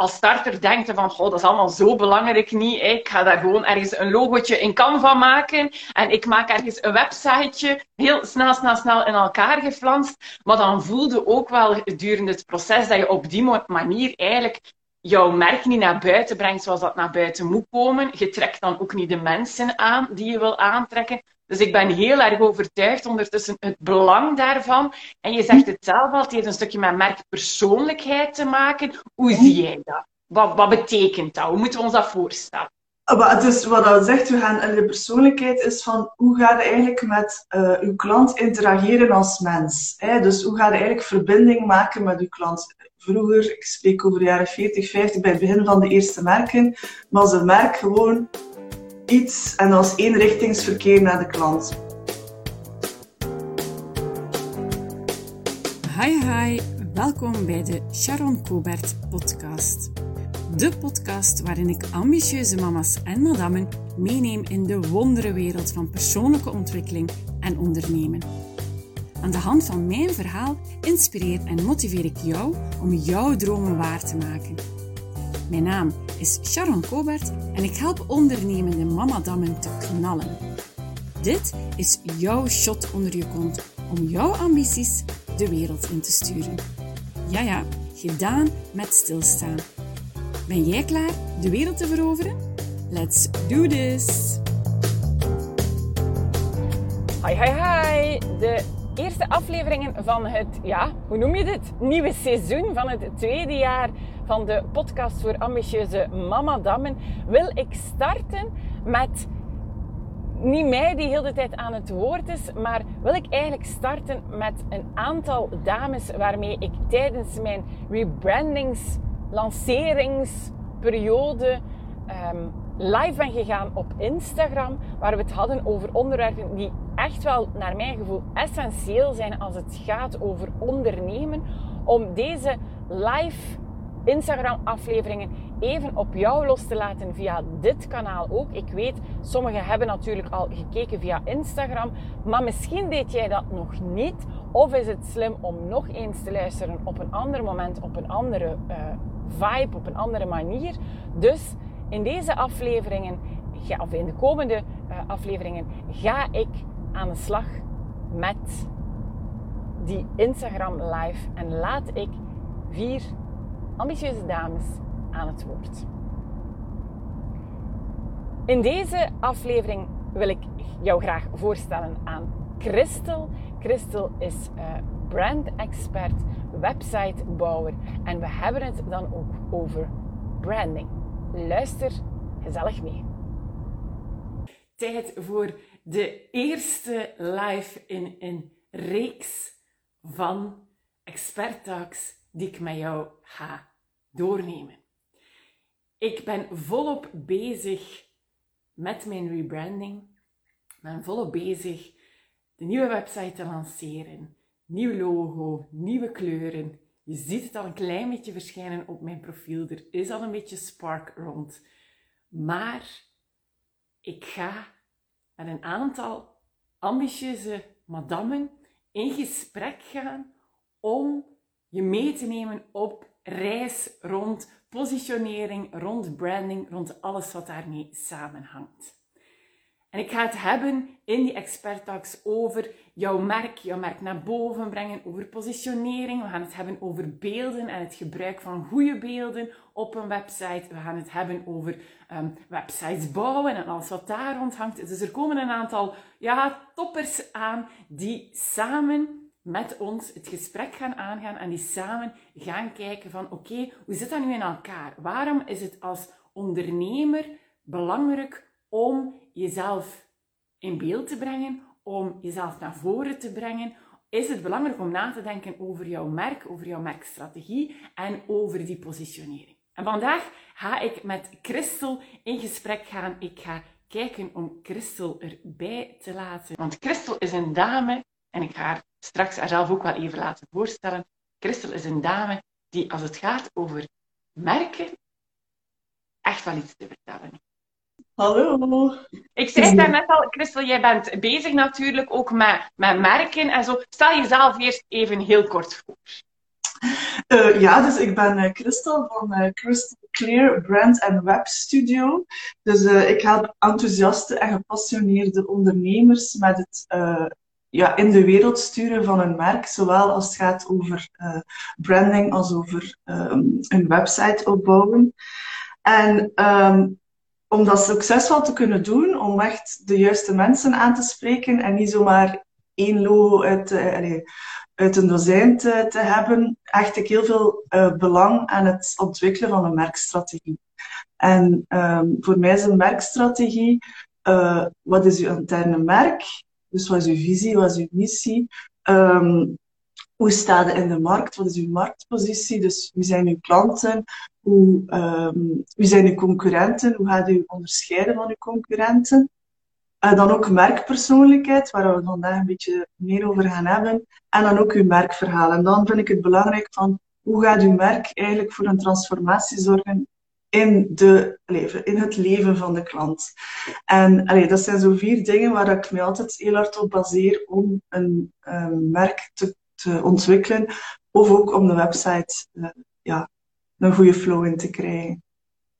als starter denkt van, goh, dat is allemaal zo belangrijk niet. Ik ga daar gewoon ergens een logootje in Canva maken en ik maak ergens een websiteje, heel snel, snel, snel in elkaar geflanst. Maar dan voelde ook wel gedurende het proces dat je op die manier eigenlijk jouw merk niet naar buiten brengt zoals dat naar buiten moet komen. Je trekt dan ook niet de mensen aan die je wil aantrekken. Dus ik ben heel erg overtuigd ondertussen het belang daarvan. En je zegt het zelf al, het heeft een stukje met merkpersoonlijkheid te maken. Hoe zie jij dat? Wat, wat betekent dat? Hoe moeten we ons dat voorstellen? Dus wat dat zegt, we gaan de persoonlijkheid is van hoe ga je eigenlijk met uh, uw klant interageren als mens? Hè? Dus hoe ga je eigenlijk verbinding maken met uw klant? Vroeger, ik spreek over de jaren 40, 50, bij het begin van de eerste merken, als een merk gewoon iets en als eenrichtingsverkeer naar de klant. Hi hi, welkom bij de Sharon Cobert podcast. De podcast waarin ik ambitieuze mama's en madammen meeneem in de wonderenwereld van persoonlijke ontwikkeling en ondernemen. Aan de hand van mijn verhaal inspireer en motiveer ik jou om jouw dromen waar te maken. Mijn naam is Sharon Kobert en ik help ondernemende mamadammen te knallen. Dit is jouw shot onder je kont om jouw ambities de wereld in te sturen. Ja ja, gedaan met stilstaan. Ben jij klaar de wereld te veroveren? Let's do this! Hi, hi, hi! De eerste afleveringen van het, ja, hoe noem je dit? Nieuwe seizoen van het tweede jaar van de podcast voor ambitieuze mamadammen wil ik starten met niet mij die heel de tijd aan het woord is, maar wil ik eigenlijk starten met een aantal dames waarmee ik tijdens mijn rebrandings, lanceringsperiode um, live ben gegaan op Instagram, waar we het hadden over onderwerpen die echt wel, naar mijn gevoel, essentieel zijn als het gaat over ondernemen. Om deze live Instagram-afleveringen even op jou los te laten via dit kanaal ook. Ik weet, sommigen hebben natuurlijk al gekeken via Instagram, maar misschien deed jij dat nog niet. Of is het slim om nog eens te luisteren op een ander moment, op een andere uh, vibe, op een andere manier. Dus in deze afleveringen, of in de komende uh, afleveringen, ga ik aan de slag met die Instagram live en laat ik vier ambitieuze dames aan het woord. In deze aflevering wil ik jou graag voorstellen aan Christel. Christel is uh, brand expert, websitebouwer en we hebben het dan ook over branding. Luister gezellig mee. Tijd voor de eerste live in een reeks van expert talks die ik met jou ga doornemen. Ik ben volop bezig met mijn rebranding. Ik ben volop bezig de nieuwe website te lanceren. Nieuw logo, nieuwe kleuren. Je ziet het al een klein beetje verschijnen op mijn profiel. Er is al een beetje spark rond. Maar ik ga met een aantal ambitieuze madammen in gesprek gaan om je mee te nemen op reis rond positionering, rond branding, rond alles wat daarmee samenhangt. En ik ga het hebben in die expert talks over jouw merk, jouw merk naar boven brengen, over positionering. We gaan het hebben over beelden en het gebruik van goede beelden op een website. We gaan het hebben over um, websites bouwen en alles wat daar rond hangt. Dus er komen een aantal ja, toppers aan die samen met ons het gesprek gaan aangaan en die samen gaan kijken van oké, hoe zit dat nu in elkaar? Waarom is het als ondernemer belangrijk om jezelf in beeld te brengen, om jezelf naar voren te brengen? Is het belangrijk om na te denken over jouw merk, over jouw merkstrategie en over die positionering? En vandaag ga ik met Christel in gesprek gaan. Ik ga kijken om Christel erbij te laten. Want Christel is een dame en ik ga haar straks haarzelf ook wel even laten voorstellen. Christel is een dame die, als het gaat over merken, echt wel iets te vertellen heeft. Hallo. Ik zei het net al, Christel, jij bent bezig natuurlijk ook met, met merken en zo. Stel jezelf eerst even heel kort voor. Uh, ja, dus ik ben uh, Christel van uh, Crystal Clear Brand and Web Studio. Dus ik help enthousiaste en gepassioneerde ondernemers met het ja, in de wereld sturen van een merk, zowel als het gaat over branding als over um, een website opbouwen. En um, om dat succesvol te kunnen doen, om echt de juiste mensen aan te spreken en niet zomaar één logo uit, uit een dozijn te, hebben, hecht ik heel veel uh, belang aan het ontwikkelen van een merkstrategie. En um, voor mij is een merkstrategie, uh, wat is uw interne merk? Dus wat is uw visie, wat is uw missie? Um, hoe staat het in de markt? Wat is uw marktpositie? Dus wie zijn uw klanten? Hoe, um, wie zijn uw concurrenten? Hoe gaat u onderscheiden van uw concurrenten? En dan ook merkpersoonlijkheid, waar we vandaag een beetje meer over gaan hebben. En dan ook uw merkverhaal. En dan vind ik het belangrijk van hoe gaat uw merk eigenlijk voor een transformatie zorgen in, de leven, in het leven van de klant. En allee, dat zijn zo vier dingen waar ik me altijd heel hard op baseer om een, een merk te, te, ontwikkelen. Of ook om de website uh, ja, een goede flow in te krijgen.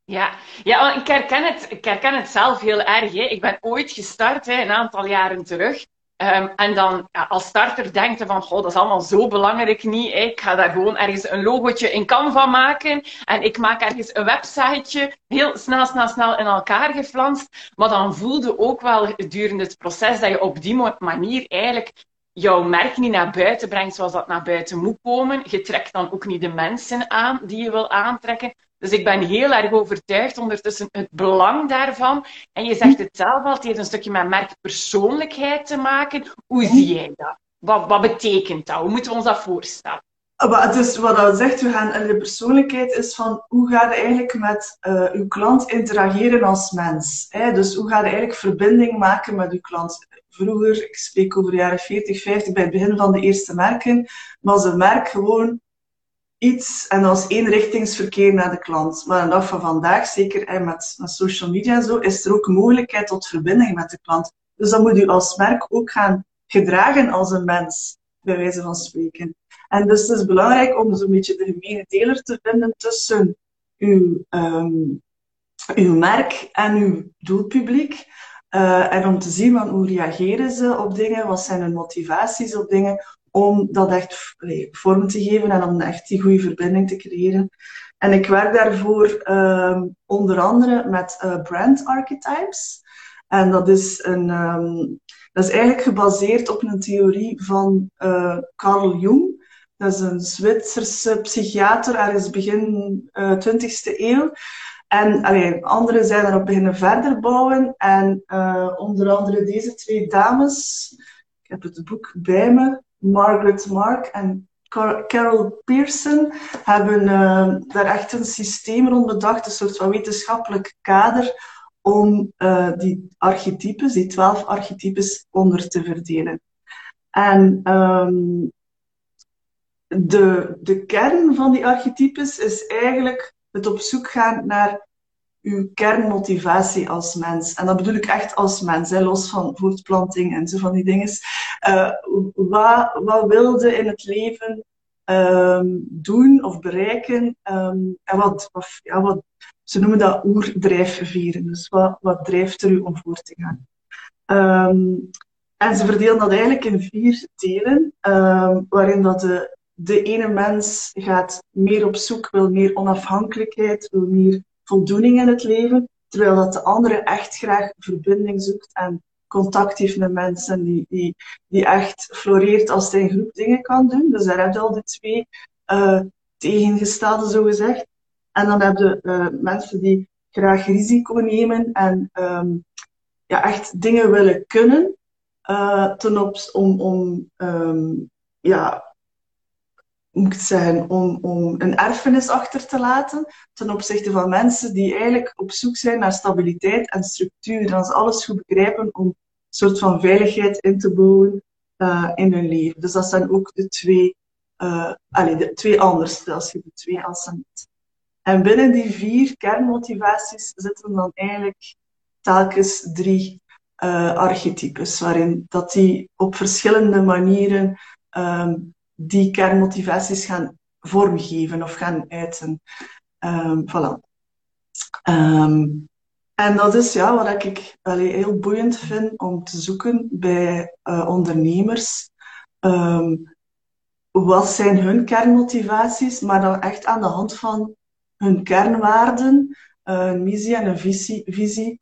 Ja, ja ik, herken het, ik herken het zelf heel erg. Hè. Ik ben ooit gestart, hè, een aantal jaren terug. Um, en dan als starter denkt je van, goh, dat is allemaal zo belangrijk niet. Ik ga daar gewoon ergens een logootje in Canva maken. En ik maak ergens een websiteje, heel snel, snel, snel in elkaar geflanst. Maar dan voelde ook wel gedurende het proces dat je op die manier eigenlijk jouw merk niet naar buiten brengt zoals dat naar buiten moet komen. Je trekt dan ook niet de mensen aan die je wil aantrekken. Dus ik ben heel erg overtuigd ondertussen het belang daarvan. En je zegt het zelf al, het heeft een stukje met merkpersoonlijkheid te maken. Hoe zie jij dat? Wat, wat betekent dat? Hoe moeten we ons dat voorstellen? Dus wat dat zegt, we gaan, de persoonlijkheid is van hoe ga je eigenlijk met uh, uw klant interageren als mens. Hè? Dus hoe ga je eigenlijk verbinding maken met uw klant. Vroeger, ik spreek over de jaren 40, 50, bij het begin van de eerste merken, was een merk gewoon iets en als eenrichtingsverkeer naar de klant. Maar de dag van vandaag, zeker met, met social media en zo, is er ook mogelijkheid tot verbinding met de klant. Dus dan moet u als merk ook gaan gedragen als een mens, bij wijze van spreken. En dus het is belangrijk om zo'n beetje de gemene deler te vinden tussen uw, um, uw merk en uw doelpubliek. Uh, en om te zien van hoe reageren ze op dingen, wat zijn hun motivaties op dingen, om dat echt vorm te geven en om echt die goede verbinding te creëren. En ik werk daarvoor uh, onder andere met uh, brand archetypes. En dat is, een, um, dat is eigenlijk gebaseerd op een theorie van uh, Carl Jung. Dat is een Zwitserse psychiater, ergens begin 20e eeuw. En allee, anderen zijn erop beginnen verder bouwen. En onder andere deze twee dames, ik heb het boek bij me, Margaret Mark en Carol Pearson hebben uh, daar echt een systeem rond bedacht, een soort van wetenschappelijk kader, om uh, die archetypes, die twaalf archetypes, onder te verdelen. En um, de, de kern van die archetypes is eigenlijk het op zoek gaan naar uw kernmotivatie als mens. En dat bedoel ik echt als mens, los van voortplanting en zo van die dingen. Uh, wat, wat wilde in het leven um, doen of bereiken? Um, en wat, of, ja, wat, ze noemen dat oerdrijfvieren. Dus wat, wat drijft er u om voor te gaan? Um, en ze verdelen dat eigenlijk in vier delen, waarin dat de, de ene mens gaat meer op zoek, wil meer onafhankelijkheid, wil meer voldoening in het leven, terwijl dat de andere echt graag verbinding zoekt en contact heeft met mensen, die, die, die echt floreert als hij in groep dingen kan doen. Dus daar heb je al de twee uh, tegengestelde, zo gezegd. En dan heb je uh, mensen die graag risico nemen en um, ja, echt dingen willen kunnen uh, ten opzichte om, om um, ja, moet zeggen, om, om een erfenis achter te laten ten opzichte van mensen die eigenlijk op zoek zijn naar stabiliteit en structuur. Dan ze alles goed begrijpen om een soort van veiligheid in te bouwen uh, in hun leven. Dus dat zijn ook de twee, uh, allez, de twee anderste, als je de twee assen. En binnen die vier kernmotivaties zitten dan eigenlijk telkens drie uh, archetypes, waarin dat die op verschillende manieren um, die kernmotivaties gaan vormgeven of gaan uiten. Um, voilà. Ehm, en dat is ja, wat ik heel boeiend vind om te zoeken bij uh, ondernemers. Um, wat zijn hun kernmotivaties, maar dan echt aan de hand van hun kernwaarden, een missie en een visie. visie.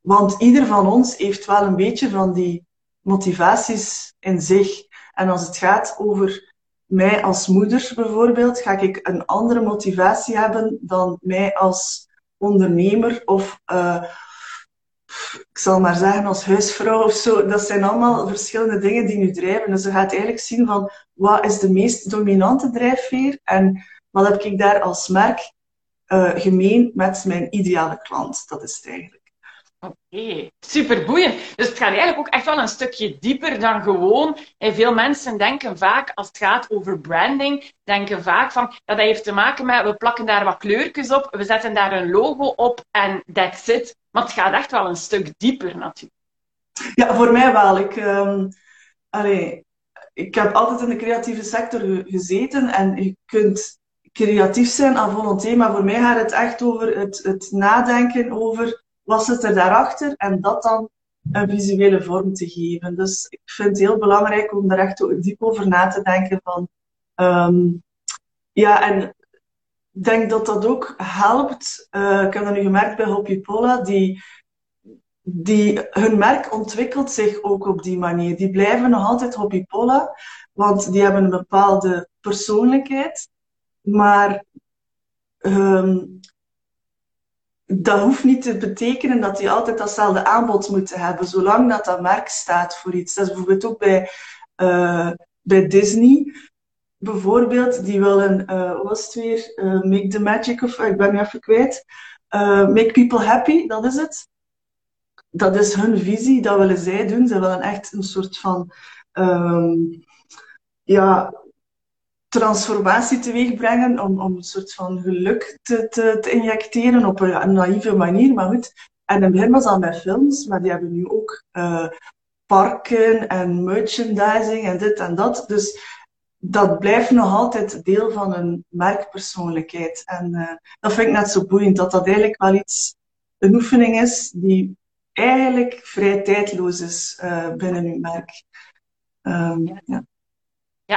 Want ieder van ons heeft wel een beetje van die motivaties in zich. En als het gaat over mij als moeder bijvoorbeeld, ga ik een andere motivatie hebben dan mij als ondernemer of uh, ik zal maar zeggen als huisvrouw of zo. Dat zijn allemaal verschillende dingen die nu drijven. Dus je gaat eigenlijk zien van wat is de meest dominante drijfveer en wat heb ik daar als merk uh, gemeen met mijn ideale klant. Dat is het eigenlijk. Oké, okay. super boeiend. Dus het gaat eigenlijk ook echt wel een stukje dieper dan gewoon. En veel mensen denken vaak, als het gaat over branding, denken vaak van dat heeft te maken met we plakken daar wat kleurtjes op, we zetten daar een logo op en that's it. Maar het gaat echt wel een stuk dieper natuurlijk. Ja, voor mij wel. Ik, um, ik heb altijd in de creatieve sector gezeten en je kunt creatief zijn aan volonté, maar voor mij gaat het echt over het, het nadenken over wat zit er daarachter en dat dan een visuele vorm te geven. Dus ik vind het heel belangrijk om daar echt diep over na te denken van um, ja, en ik denk dat dat ook helpt. Uh, ik heb dat nu gemerkt bij Hoppy Pola, die, die, hun merk ontwikkelt zich ook op die manier. Die blijven nog altijd Hoppy Pola, want die hebben een bepaalde persoonlijkheid. Maar um, dat hoeft niet te betekenen dat die altijd datzelfde aanbod moeten hebben, zolang dat dat merk staat voor iets. Dat is bijvoorbeeld ook bij, uh, bij Disney. Bijvoorbeeld, die willen, uh, wat was het weer? Uh, make the magic, of ik ben nu even kwijt. make people happy, dat is het. Dat is hun visie, dat willen zij doen. Ze willen echt een soort van um, ja, transformatie teweeg brengen, om, om een soort van geluk te, te, te injecteren op een, een, naïeve manier. Maar goed, en in het begin was dat met films, maar die hebben nu ook uh, parken en merchandising en dit en dat. Dus dat blijft nog altijd deel van een merkpersoonlijkheid. En uh, dat vind ik net zo boeiend, dat dat eigenlijk wel iets, een oefening is die eigenlijk vrij tijdloos is uh, binnen uw merk. Um, ja. Ja,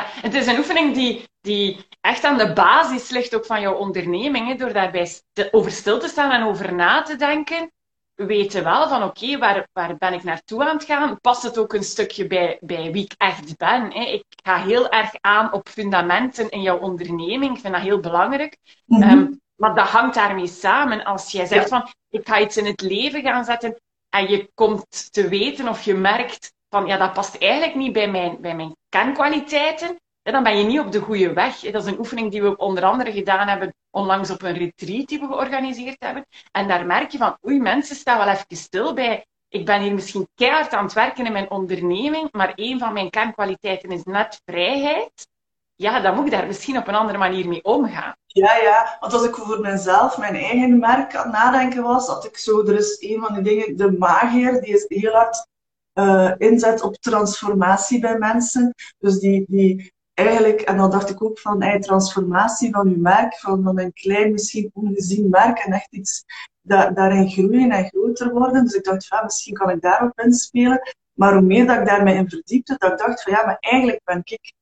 het is een oefening die, die echt aan de basis ligt ook van jouw onderneming. Hè, door daarbij over stil te staan en over na te denken, weten wel van oké, waar, waar ben ik naartoe aan het gaan? Past het ook een stukje bij, bij wie ik echt ben? Hè? Ik ga heel erg aan op fundamenten in jouw onderneming. Ik vind dat heel belangrijk. Mm -hmm. maar dat hangt daarmee samen. Als jij zegt van ik ga iets in het leven gaan zetten en je komt te weten of je merkt van ja, dat past eigenlijk niet bij mijn, bij mijn kernkwaliteiten, dan ben je niet op de goede weg. Dat is een oefening die we onder andere gedaan hebben onlangs op een retreat die we georganiseerd hebben. En daar merk je van, oei, mensen staan wel even stil bij. Ik ben hier misschien keihard aan het werken in mijn onderneming, maar een van mijn kernkwaliteiten is net vrijheid. Ja, dan moet ik daar misschien op een andere manier mee omgaan. Ja, ja. Want als ik voor mezelf, mijn eigen merk aan het nadenken was, dat ik zo, er is een van die dingen, de magier, die is heel hard uh, inzet op transformatie bij mensen. Dus die, die eigenlijk, en dan dacht ik ook van hey, transformatie van uw merk, van, een klein, misschien ongezien merk en echt iets da daarin groeien en groter worden. Dus ik dacht van misschien kan ik daarop inspelen. Maar hoe meer dat ik daarmee in verdiepte, dat ik dacht van ja, maar eigenlijk ben ik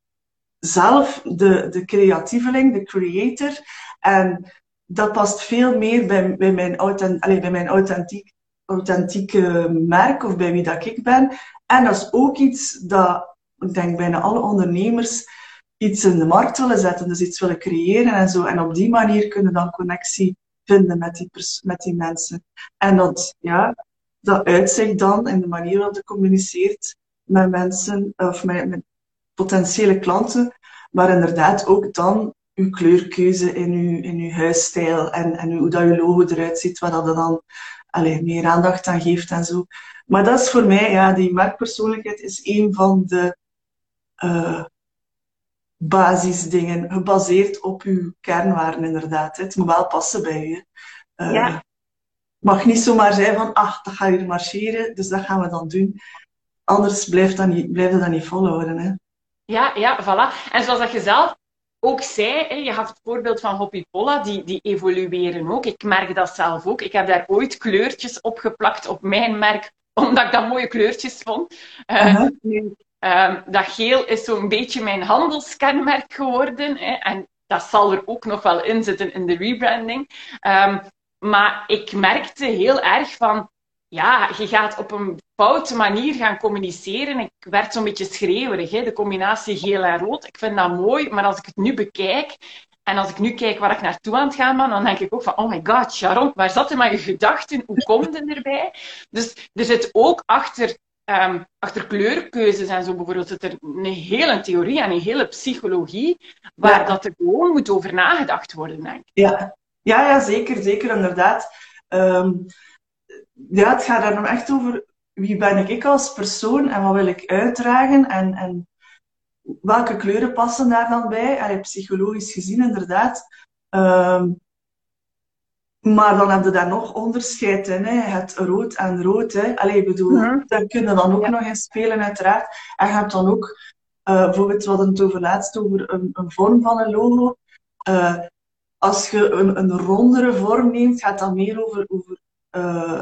zelf de, de creatieveling, de creator. En dat past veel meer bij, bij, mijn, authent, allez, bij mijn authentiek authentieke merk of bij wie dat ik ben. En dat is ook iets dat, ik denk bijna alle ondernemers iets in de markt willen zetten, dus iets willen creëren en zo. En op die manier kunnen dan connectie vinden met die, met die mensen. En dat, ja, dat uitzicht dan in de manier waarop je communiceert met mensen of met, met potentiële klanten, maar inderdaad ook dan uw kleurkeuze in uw, in uw huisstijl en, en hoe dat je logo eruit ziet, wat dat dan allee, meer aandacht aan geeft en zo. Maar dat is voor mij, ja, die merkpersoonlijkheid is een van de uh, basisdingen, gebaseerd op uw kernwaarden inderdaad. Het moet wel passen bij je. Uh, ja. mag niet zomaar zijn van, ach, dat gaat hier marcheren, dus dat gaan we dan doen. Anders blijft dat niet, blijft dat niet volhouden. Hè. Ja, ja, voilà. En zoals dat je zelf ook zij, je had het voorbeeld van Hoppy Polla, die, die evolueren ook. Ik merk dat zelf ook. Ik heb daar ooit kleurtjes opgeplakt op mijn merk, omdat ik dat mooie kleurtjes vond. Uh, nu, ehm, dat geel is zo'n beetje mijn handelskenmerk geworden. Hè, en dat zal er ook nog wel in zitten in de rebranding. Um, maar ik merkte heel erg van, ja, je gaat op een foute manier gaan communiceren. Ik werd zo'n beetje schreeuwerig, hè? de combinatie geel en rood. Ik vind dat mooi, maar als ik het nu bekijk en als ik nu kijk waar ik naartoe aan het gaan ben, dan denk ik ook van, oh my god, Sharon, waar zat er maar je gedachten? Hoe komt het erbij? Dus er zit ook achter, um, achter kleurkeuzes en zo bijvoorbeeld, zit er een hele theorie en een hele psychologie, waar dat er gewoon moet over nagedacht worden, denk ik. Ja, ja, ja zeker, zeker, inderdaad. Um, ja, het gaat dan echt over wie ben ik als persoon en wat wil ik uitdragen en, en welke kleuren passen daar dan bij? Allee, psychologisch gezien, inderdaad. Um, maar dan heb je daar nog onderscheid in, hè. het rood en rood. Hè. Allee, bedoel, mm daar kunnen dan ook nog in spelen, uiteraard. En je hebt dan ook, uh, bijvoorbeeld, we hadden het over laatst over een, een vorm van een logo. Uh, als je een, een rondere vorm neemt, gaat dat meer over, over uh,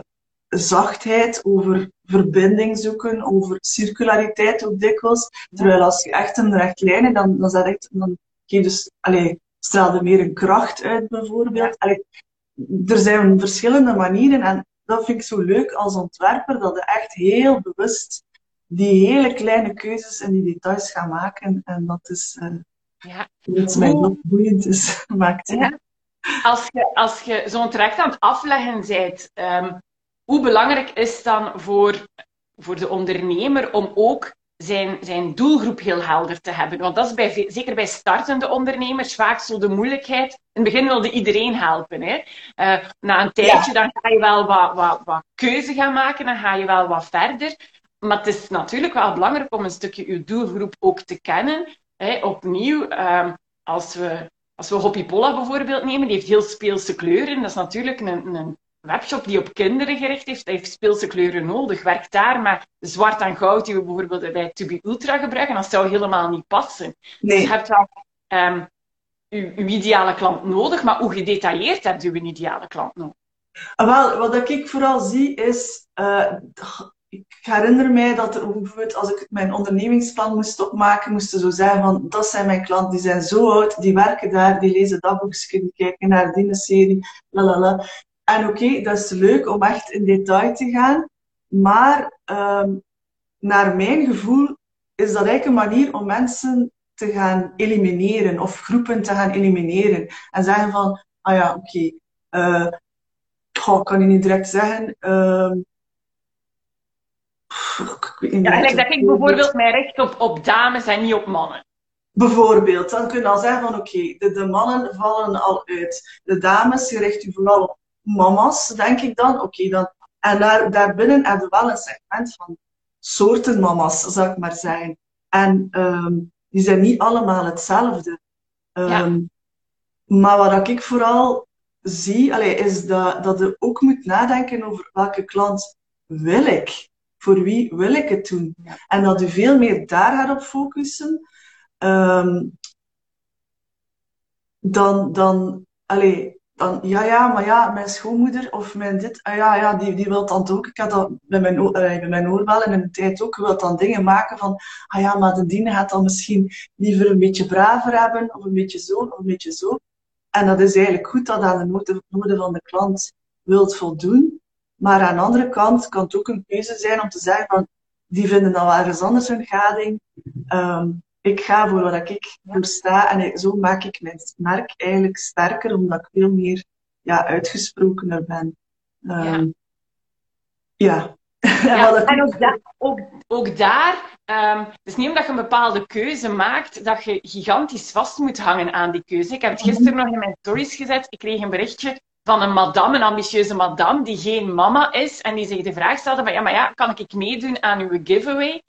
zachtheid, over verbinding zoeken, over circulariteit ook dikwijls. Terwijl als je echt een rechtlijnen, dan, dan, dat echt, dan geef je dus, allee, straalde meer een kracht uit bijvoorbeeld. Allee, er zijn verschillende manieren en dat vind ik zo leuk als ontwerper, dat je echt heel bewust die hele kleine keuzes en die details gaat maken. En dat is, uh, ja. iets mij nog boeiend is, maakt. Ja. Als je, als je zo'n traject aan het afleggen bent, um, hoe belangrijk is dan voor, voor de ondernemer om ook zijn, zijn doelgroep heel helder te hebben? Want dat is bij, zeker bij startende ondernemers vaak zo de moeilijkheid. In het begin wilde iedereen helpen. Hè? Uh, na een tijdje dan ga je wel wat, wat, wat keuze gaan maken, dan ga je wel wat verder. Maar het is natuurlijk wel belangrijk om een stukje uw doelgroep ook te kennen. Hè? Opnieuw, um, als we, als we Hoppy Polla bijvoorbeeld nemen, die heeft heel speelse kleuren. Dat is natuurlijk een, een webshop die op kinderen gericht heeft, heeft speelse kleuren nodig. Werkt daar maar zwart en goud die we bijvoorbeeld bij Tubi Ultra gebruiken, dat zou helemaal niet passen. Nee. Dus je hebt wel um, uw, uw, ideale klant nodig, maar hoe gedetailleerd hebt u een ideale klant nodig? Ah, wel, wat ik vooral zie is, uh, ik herinner mij dat er bijvoorbeeld als ik mijn ondernemingsplan moest opmaken, moesten zo zeggen van, dat zijn mijn klanten, die zijn zo oud, die werken daar, die lezen dat boekje, die kijken naar die serie, lalala. En oké, okay, dat is leuk om echt in detail te gaan. Maar um, naar mijn gevoel is dat eigenlijk een manier om mensen te gaan elimineren of groepen te gaan elimineren. En zeggen van, ah ja, oké, okay, uh, ik kan je niet direct zeggen. Uh, ja, eigenlijk dat ik bijvoorbeeld mij richt op, op dames en niet op mannen. Bijvoorbeeld, dan kun je al zeggen van oké, okay, de, de, mannen vallen al uit. De dames, je richt je vooral op mama's, denk ik dan. Oké, dan. En daar, daarbinnen hebben we wel een segment van soorten mama's, zou ik maar zeggen. En um, die zijn niet allemaal hetzelfde. Um, ja. Ehm, maar wat ik vooral zie, allee, is dat, dat je ook moet nadenken over welke klant wil ik. Voor wie wil ik het doen? Ja. En dat je veel meer daar gaat op focussen. Um, dan, dan allee, dan, ja, ja, maar ja, mijn schoonmoeder of mijn dit, ah, ja, ja, die, die wil dan ook. Ik had dat bij mijn, uh, bij mijn oorbel in de tijd ook, wil dan dingen maken van, ah ja, maar de diene gaat dan misschien liever een beetje braver hebben, of een beetje zo, of een beetje zo. En dat is eigenlijk goed dat aan de noden van de klant wilt voldoen. Maar aan de andere kant kan het ook een keuze zijn om te zeggen van, die vinden dan wel ergens anders hun gading. Um, ik ga voor wat ik voor sta en zo maak ik mijn merk eigenlijk sterker, omdat ik veel meer ja, uitgesprokener ben. Um, ja. ja. ja en ook, da ook, ook daar, um, dus niet omdat je een bepaalde keuze maakt, dat je gigantisch vast moet hangen aan die keuze. Ik heb het gisteren nog in mijn stories gezet. Ik kreeg een berichtje van een madame, een ambitieuze madame, die geen mama is en die zich de vraag stelde van ja, maar ja, kan ik meedoen aan uw giveaway?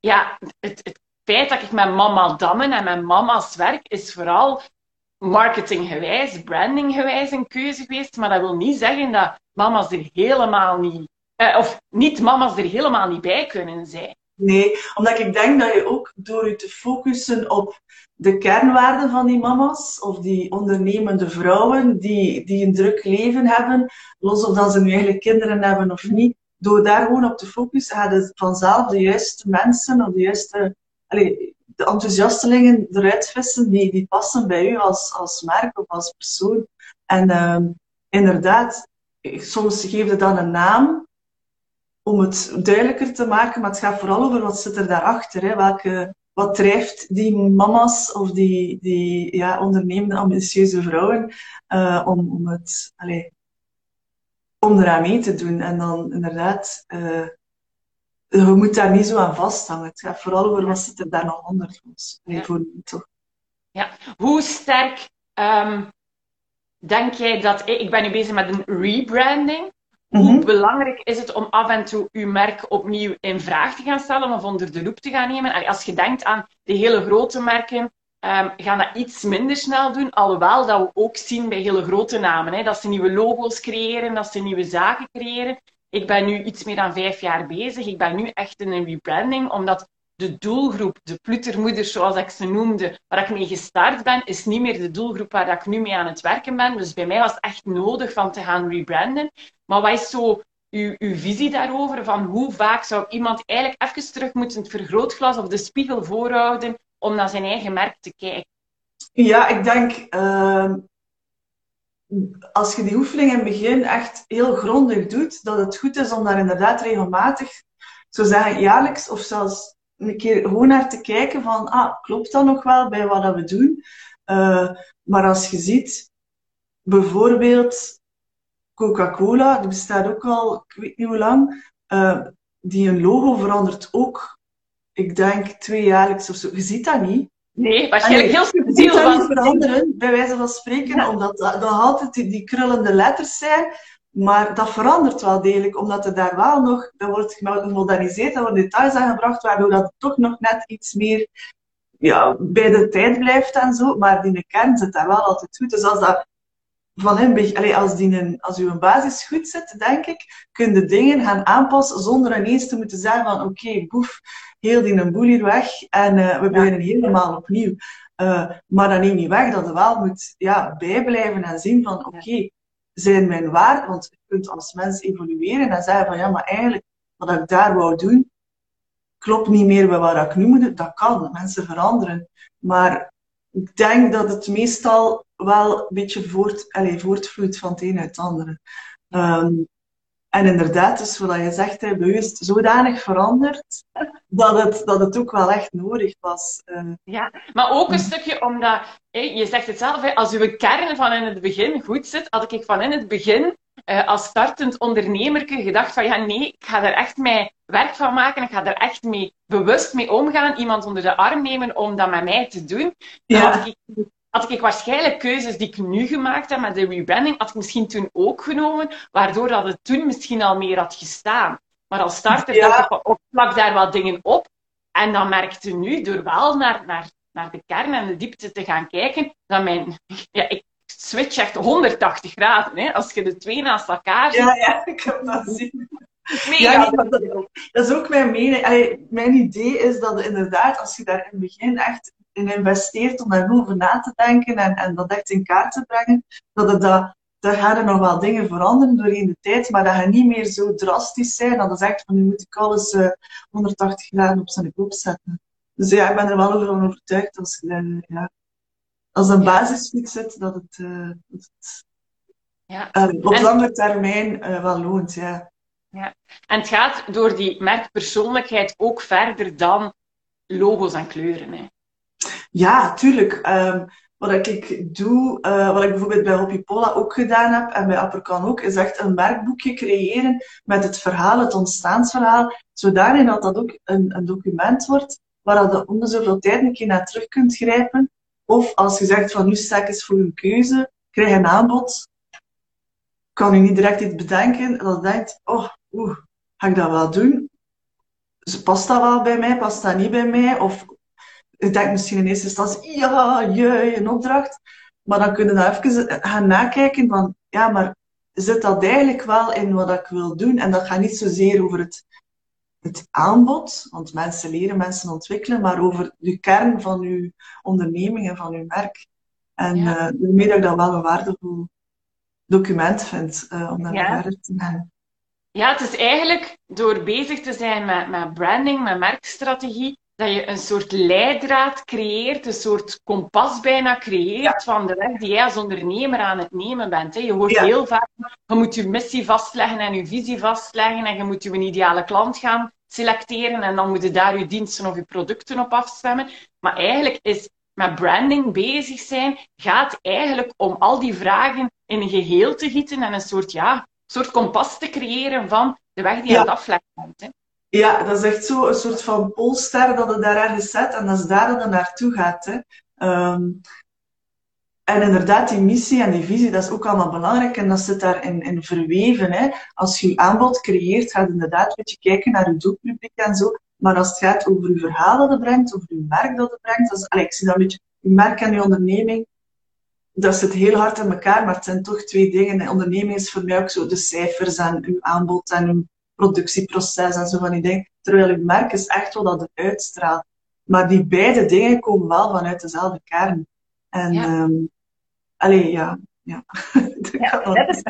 Ja, het, het feit dat ik met mama dammen en met mama's werk is vooral marketinggewijs, brandinggewijs een keuze geweest. Maar dat wil niet zeggen dat mama's er helemaal niet, eh, of niet mama's er helemaal niet bij kunnen zijn. Nee, omdat ik denk dat je ook door je te focussen op de kernwaarden van die mama's, of die ondernemende vrouwen die, die een druk leven hebben, los of dat ze nu eigenlijk kinderen hebben of niet, door daar gewoon op te focussen, ga je vanzelf de juiste mensen, of de juiste, allez, de enthousiastelingen eruit vissen die, die passen bij u als, als merk of als persoon. En uh, inderdaad, soms geef je dan een naam, om het duidelijker te maken, maar het gaat vooral over wat zit er daarachter. Hè? Welke, wat drijft die mama's of die, die ja, ondernemende, ambitieuze vrouwen uh, om, om, het, allez, om eraan mee te doen. En dan inderdaad, uh, je moet daar niet zo aan vasthangen. Het gaat vooral over wat zit er daar nog onder. Ja. Voor, toch. Ja. Hoe sterk um, denk jij dat... Ik ben nu bezig met een rebranding. Hoe mhm. belangrijk is het om af en toe uw merk opnieuw in vraag te gaan stellen of onder de loep te gaan nemen? Als je denkt aan de hele grote merken, um, gaan dat iets minder snel doen. Alhoewel dat we ook zien bij hele grote namen, hè, dat ze nieuwe logo's creëren, dat ze nieuwe zaken creëren. Ik ben nu iets meer dan vijf jaar bezig. Ik ben nu echt in een rebranding, omdat de doelgroep, de pluttermoeders zoals ik ze noemde, waar ik mee gestart ben, is niet meer de doelgroep waar ik nu mee aan het werken ben. Dus bij mij was het echt nodig van te gaan rebranden. Maar wat is zo uw, uw visie daarover? Van hoe vaak zou iemand eigenlijk even terug moeten het vergrootglas of de spiegel voorhouden om naar zijn eigen merk te kijken? Ja, ik denk uh, als je die oefening in het begin echt heel grondig doet, dat het goed is om daar inderdaad regelmatig, zo zeggen jaarlijks of zelfs een keer gewoon naar te kijken van, ah, klopt dat nog wel bij wat we doen? Uh, maar als je ziet, bijvoorbeeld Coca-Cola, die bestaat ook al, ik weet niet hoe lang, uh, die een logo verandert ook, ik denk tweejaarlijks of zo. Je ziet dat niet. Nee, waarschijnlijk heel subtiel. Je dat niet veranderen, bij wijze van spreken, omdat dat, dat altijd die, die krullende letters zijn. Maar dat verandert wel degelijk, omdat er daar wel nog, dat wordt gemoderniseerd, er worden details aangebracht, waardoor dat toch nog net iets meer ja, bij de tijd blijft en zo. Maar de kern zit daar wel altijd goed. Dus als dat van allee, als, die een, als uw basis goed zit, denk ik, kun je dingen gaan aanpassen zonder ineens te moeten zeggen van oké, okay, boef, heel die een boel hier weg en uh, we beginnen helemaal opnieuw. Uh, maar dat neemt niet weg dat je wel moet ja, bijblijven en zien van oké, okay, zijn mijn waarden, want je kunt als mens evolueren en zeggen van ja, maar eigenlijk wat ik daar wou doen, klopt niet meer bij wat ik nu moet doen. Dat kan, mensen veranderen. Maar ik denk dat het meestal wel een beetje voort, allez, voortvloeit van het een uit het andere. Um, en inderdaad, dus wat je zegt, hè, bewust zodanig veranderd dat het, dat het ook wel echt nodig was. Uh, ja, maar ook een stukje omdat, je zegt het zelf, als uw kern van in het begin goed zit, had ik van in het begin uh, als startend ondernemer gedacht van ja, nee, ik ga er echt mee werk van maken, ik ga er echt mee bewust mee omgaan, iemand onder de arm nemen om dat met mij te doen. Ja. had ik had ik waarschijnlijk keuzes die ik nu gemaakt heb met de rebranding, had ik misschien toen ook genomen, waardoor dat het toen misschien al meer had gestaan. Maar als starter dacht ik, ik plak daar wat dingen op. En dan merkte nu, door wel naar, naar, naar de kern en de diepte te gaan kijken, dat mijn... Ja, ik switch echt 180 graden. Hè, als je de twee naast elkaar ziet. Ja, ja ik heb dat zien. Ja, dat, dat, is ook mijn mening. Allee, mijn idee is dat inderdaad, als je daar in het begin echt in investeert om daar over na te denken en, en dat echt in kaart te brengen, dat het dat, daar gaan er nog wel dingen veranderen doorheen de tijd, maar dat gaat niet meer zo drastisch zijn. Dat is echt van, nu moet ik alles uh, 180 graden op zijn kop zetten. Dus ja, ik ben er wel over overtuigd als, uh, ja, als een basis goed zit, dat het, uh, dat het ja. op lange termijn wel loont. Ja. Ja. En het gaat door die merkpersoonlijkheid ook verder dan logo's en kleuren. Hè. Ja, tuurlijk. Um, wat ik doe, uh, wat ik bijvoorbeeld bij Hoppy ook gedaan heb en bij Apperkan ook, is echt een werkboekje creëren met het verhaal, het ontstaansverhaal, zodanig dat dat ook een, een document wordt waar je om de zoveel tijd een naar terug kunt grijpen. Of als je zegt van nu sta ik eens voor een keuze, krijg een aanbod, kan je niet direct iets bedenken en dan denkt, oh, oeh, ga ik dat wel doen? Past dat wel bij mij, past dat niet bij mij? Of ik denk misschien in eerste instantie, ja, je, een opdracht. Maar dan kunnen we even gaan nakijken van, ja, maar zit dat eigenlijk wel in wat ik wil doen? En dat gaat niet zozeer over het het aanbod, want mensen leren, mensen ontwikkelen, maar over de kern van uw onderneming en van uw merk. En ja. uh, daarmee dat ik dat wel een waardevol document vind uh, om naar ja. verder te gaan. Ja, het is eigenlijk door bezig te zijn met, met branding, met merkstrategie, dat je een soort leidraad creëert, een soort kompas bijna creëert van de weg die jij als ondernemer aan het nemen bent. Je hoort heel vaak, je moet je missie vastleggen en je visie vastleggen en je moet je een ideale klant gaan selecteren en dan moet je daar je diensten of je producten op afstemmen. Maar eigenlijk is met branding bezig zijn, gaat eigenlijk om al die vragen in een geheel te gieten en een soort, ja, soort kompas te creëren van de weg die je aan het afleggen bent. Hè. Ja, dat is echt zo een soort van polster dat je daar ergens zet en dat is daar dat je naartoe gaat. Hè. Um, en inderdaad, die missie en die visie, dat is ook allemaal belangrijk en dat zit daarin in verweven. Hè. Als je je aanbod creëert, gaat inderdaad een beetje kijken naar je doelpubliek en zo. Maar als het gaat over je verhaal dat je brengt, over je merk dat je brengt, dat is, allez, ik zie dat een beetje, je merk en je onderneming, dat zit heel hard in elkaar, maar het zijn toch twee dingen. De onderneming is voor mij ook zo de cijfers en uw aanbod en uw productieproces en zo van die dingen. Terwijl uw merk is echt wat dat het uitstraalt. Maar die beide dingen komen wel vanuit dezelfde kern. En, ja. Um, allee, ja. Ja, ja, dat is,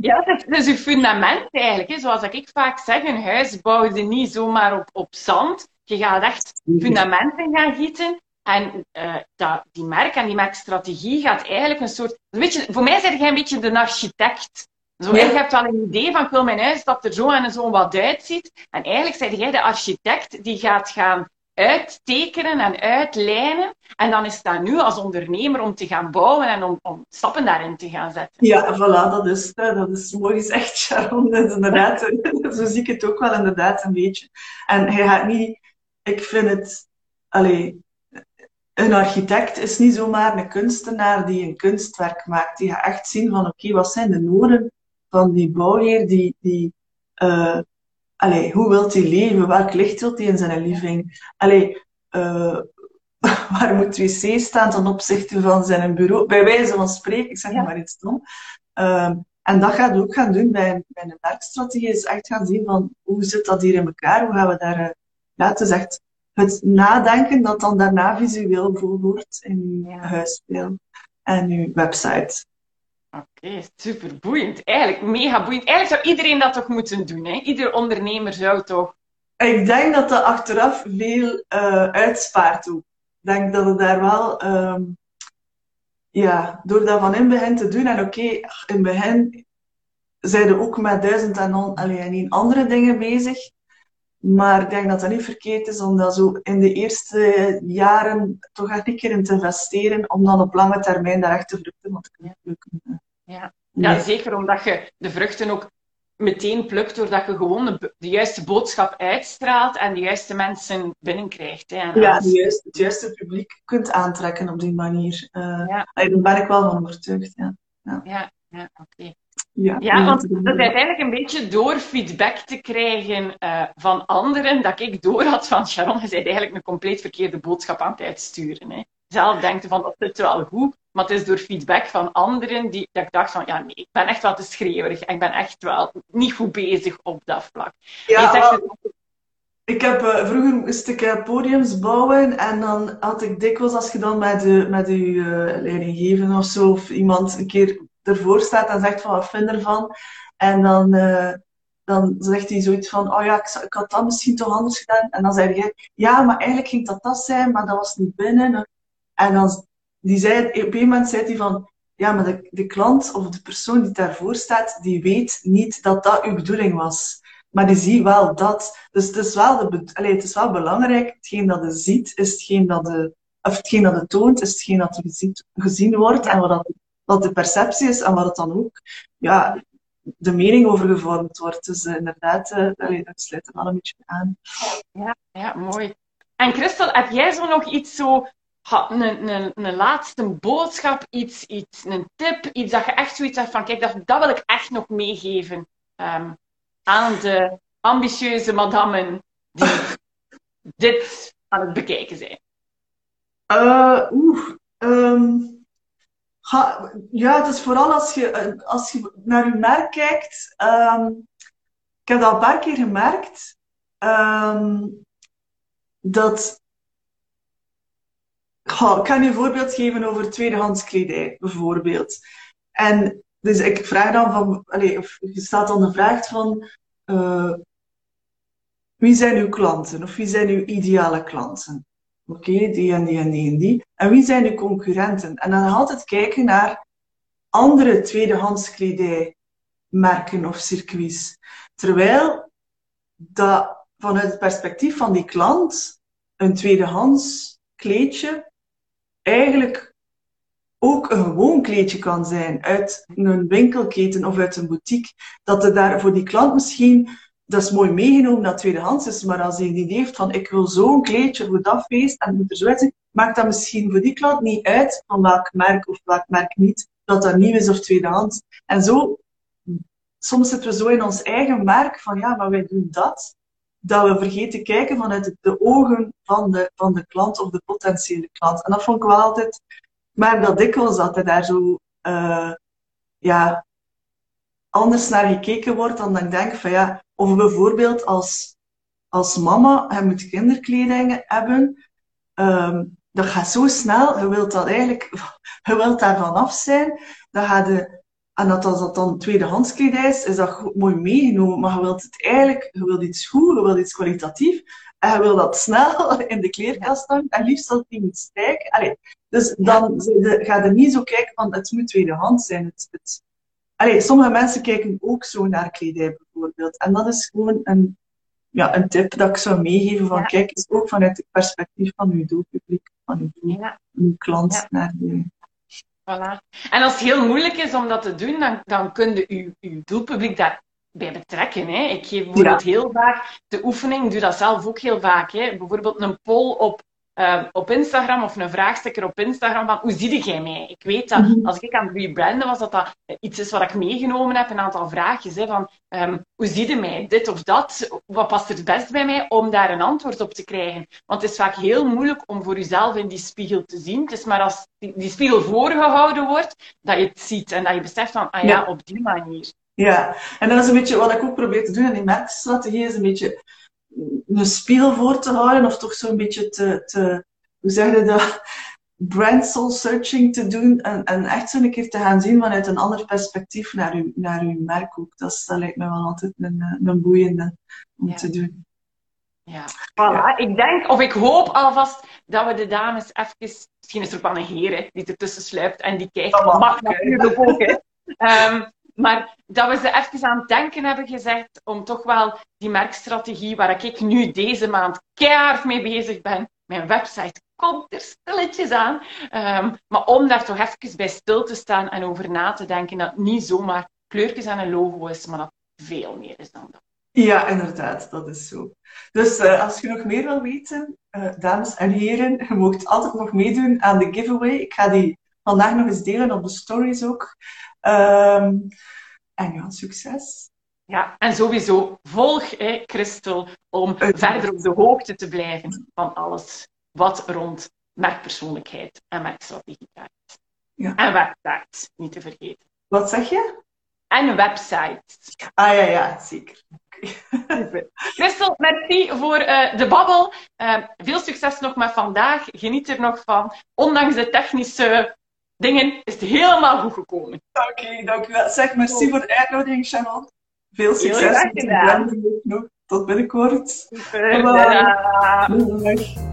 ja, dat is uw fundament eigenlijk. Hè. Zoals ik vaak zeg, een huis bouw je niet zomaar op, op zand. Je gaat echt fundamenten gaan gieten. En uh, dat, die merk en die merkstrategie gaat eigenlijk een soort... Weet je, voor mij zeg jij een beetje de architect. Zo, ja. Je hebt wel een idee van, ik wil mijn huis dat er zo en zo wat uitziet. En eigenlijk zeg jij de architect die gaat gaan uittekenen en uitlijnen. En dan is dat nu als ondernemer om te gaan bouwen en om, om stappen daarin te gaan zetten. Ja, voilà, dat is, dat is mooi gezegd, Sharon. Dat is inderdaad, zo zie ik het ook wel inderdaad een beetje. En hij gaat niet, ik vind het, allee, een architect is niet zomaar een kunstenaar die een kunstwerk maakt. Die gaat echt zien van, oké, wat zijn de noden van die bouwheer die, die uh, allee, hoe wilt hij leven? Welk licht wilt hij in zijn living? Allee, uh, waar moet wc staan ten opzichte van zijn bureau? Bij wijze van spreken, ik zeg ja. maar iets dom. Uh, en dat gaat ook gaan doen bij, bij een merkstrategie, is echt gaan zien van hoe zit dat hier in elkaar? Hoe gaan we daar, ja, het is echt het nadenken dat dan daarna visueel wordt in je ja. huisspel en je website. Oké, super boeiend. Eigenlijk mega boeiend. Eigenlijk zou iedereen dat toch moeten doen, hè? Ieder ondernemer zou toch. Ik denk dat dat achteraf veel uh, uitspaart ook. Ik denk dat het daar wel, um, ja, door dat van in begin te doen. En oké, in het begin zijn er ook met duizend en, on, allee, andere dingen bezig. Maar ik denk dat dat niet verkeerd is om dat zo in de eerste jaren toch echt een keer in te investeren, om dan op lange termijn daar te kunnen plukken. Ja. zeker omdat je de vruchten ook meteen plukt doordat je gewoon de, de juiste boodschap uitstraalt en de juiste mensen binnenkrijgt. Hè, en ja, juiste, het juiste publiek kunt aantrekken op die manier. Uh, ja. Daar ben ik wel van overtuigd. Ja, ja, ja, ja oké. Okay. Ja, ja, want dat is uiteindelijk een beetje door feedback te krijgen uh, van anderen, dat ik door had van Sharon, je bent eigenlijk een compleet verkeerde boodschap aan het uitsturen. Hè. Zelf denken van, dat zit wel goed, maar het is door feedback van anderen die, dat ik dacht van, ja nee, ik ben echt wel te schreeuwerig en ik ben echt wel niet goed bezig op dat vlak. Ja, zegt het... Ik heb, uh, vroeger moest ik uh, podiums bouwen en dan had ik dikwijls, als je dan met, de, met je uh, leidinggever of zo, of iemand een keer ervoor staat en zegt van wat vind je ervan? En dan, dan zegt hij zoiets van, oh ja, ik, ik, had dat misschien toch anders gedaan. En dan zei hij, ja, maar eigenlijk ging dat dat zijn, maar dat was niet binnen. En dan, die zei, op een moment zei hij van, ja, maar de, de klant of de persoon die daarvoor staat, die weet niet dat dat uw bedoeling was. Maar die ziet wel dat. Dus het is wel, de, allez, het is wel belangrijk, hetgeen dat je ziet, is hetgeen dat de, of hetgeen dat het toont, is hetgeen dat gezien, gezien wordt en wat dat wat de perceptie is en wat het dan ook ja, de mening over gevormd wordt. Dus uh, inderdaad, uh, dat sluit er wel een beetje aan. Ja, ja, mooi. En Christel, heb jij zo nog iets zo, een, een, een laatste boodschap, iets, iets, een tip, iets dat je echt zoiets hebt van, kijk, dat, dat wil ik echt nog meegeven um, aan de ambitieuze madammen die dit aan het bekijken zijn? Uh, Oeh, um, Ga, ja, het is vooral als je, als je naar je merk kijkt. Um, ik heb dat een paar keer gemerkt. ehm, dat. Ik kan je een voorbeeld geven over tweedehands kledij, bijvoorbeeld. En dus ik vraag dan van, allez, of je staat dan de vraag van, uh, wie zijn uw klanten? Of wie zijn uw ideale klanten? Oké, die en die en die en die. En wie zijn uw concurrenten? En dan altijd kijken naar andere tweedehands kledijmerken of circuits. Terwijl dat vanuit het perspectief van die klant een tweedehands kleedje eigenlijk ook een gewoon kleedje kan zijn uit een winkelketen of uit een boutique. Dat er daar voor die klant misschien, dat is mooi meegenomen dat tweedehands is, maar als hij een idee heeft van ik wil zo'n kleedje voor dat feest en moet er zo uitzien, maakt dat misschien voor die klant niet uit van welk merk of welk merk niet, dat dat nieuw is of tweedehands. En zo, soms zitten we zo in ons eigen merk van ja, maar wij doen dat, dat we vergeten kijken vanuit de ogen van de, van de klant of de potentiële klant. En dat vond ik wel altijd maar dat dikwijls dat er daar zo uh, ja, anders naar gekeken wordt dan dat ik denk van ja, of bijvoorbeeld als, als mama, je moet kinderkleding hebben, um, dat gaat zo snel, je wilt dat eigenlijk, je wilt daar vanaf zijn, dan gaat de, en dat als dat dan tweedehands kledij is, is dat mooi meegenomen, maar je wilt het eigenlijk, je wilt iets goed, je wilt iets kwalitatief, en je wil dat snel in de kleerkast hangen, en liefst dat die moet stijgen. Allee, dus dan ga je niet zo kijken van het moet tweedehands zijn. Het, het... Allee, sommige mensen kijken ook zo naar kledij bijvoorbeeld. En dat is gewoon een, ja, een tip dat ik zou meegeven van kijk eens ook vanuit het perspectief van uw doelpubliek, van uw, ja. uw klant naar je. Voilà. En als het heel moeilijk is om dat te doen, dan, dan kun je uw, uw doelpubliek daar bij betrekken. Hè. Ik geef bijvoorbeeld heel vaak de oefening, doe dat zelf ook heel vaak. Hè. Bijvoorbeeld een poll op uh, op Instagram of een vraagsticker op Instagram van hoe zie jij mij? Ik weet dat mhm. als ik aan het rebranden was, dat dat iets is wat ik meegenomen heb, een aantal vraagjes hè, van um, hoe zie je mij? Dit of dat? Wat past er het best bij mij? Om daar een antwoord op te krijgen. Want het is vaak heel moeilijk om voor jezelf in die spiegel te zien. Het is maar als die, die spiegel voorgehouden wordt, dat je het ziet en dat je beseft van, ah ja, ja. op die manier. Ja, en dat is een beetje wat ik ook probeer te doen in die merkstrategie, is een beetje een spiegel voor te houden, of toch zo'n beetje te, te, hoe zeg je dat, brand soul searching te doen en, en echt zo'n keer te gaan zien vanuit een ander perspectief naar uw, naar uw merk ook. Dat, dat lijkt me wel altijd een, een boeiende om te doen. Ja. Voilà. Ik denk, of ik hoop alvast, dat we de dames even... Misschien is er ook wel een heer die ertussen sluipt en die kijkt. Mag natuurlijk ook, hè. Um, maar dat we ze even aan het denken hebben gezegd om toch wel die merkstrategie, waar ik nu deze maand keihard mee bezig ben, mijn website komt er stilletjes aan, um, maar om daar toch even bij stil te staan en over na te denken dat het niet zomaar kleurtjes en een logo is, maar dat veel meer is dan dat. Ja, inderdaad, dat is zo. Dus uh, als je nog meer wil weten, uh, dames en heren, je mag altijd nog meedoen aan de giveaway. Ik ga die vandaag nog eens delen op de stories ook. Um, en ja, succes. Ja, en sowieso volg hè, Christel om verder op de hoogte te blijven van alles wat rond merkpersoonlijkheid en merkstrategie gaat. Ja. En websites, niet te vergeten. Wat zeg je? En websites. Ah ja, ja, zeker. Christel, merci voor uh, de babbel. Uh, veel succes nog met vandaag. Geniet er nog van. Ondanks de technische dingen is het helemaal goed gekomen. Oké, dank u wel. Zeg, merci voor de uitnodiging, Shannon. Veel succes met de. Tot binnenkort. Super. Bye.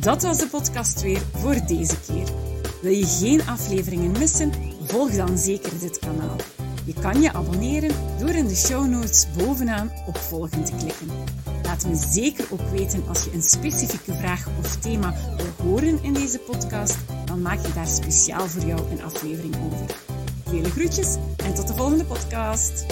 Dat was de podcast weer voor deze keer. Wil je geen afleveringen missen? Volg dan zeker dit kanaal. Je kan je abonneren door in de show notes bovenaan op volgen te klikken. Laat me zeker ook weten als je een specifieke vraag of thema wil horen in deze podcast, dan maak je daar speciaal voor jou een aflevering over. Vele groetjes en tot de volgende podcast.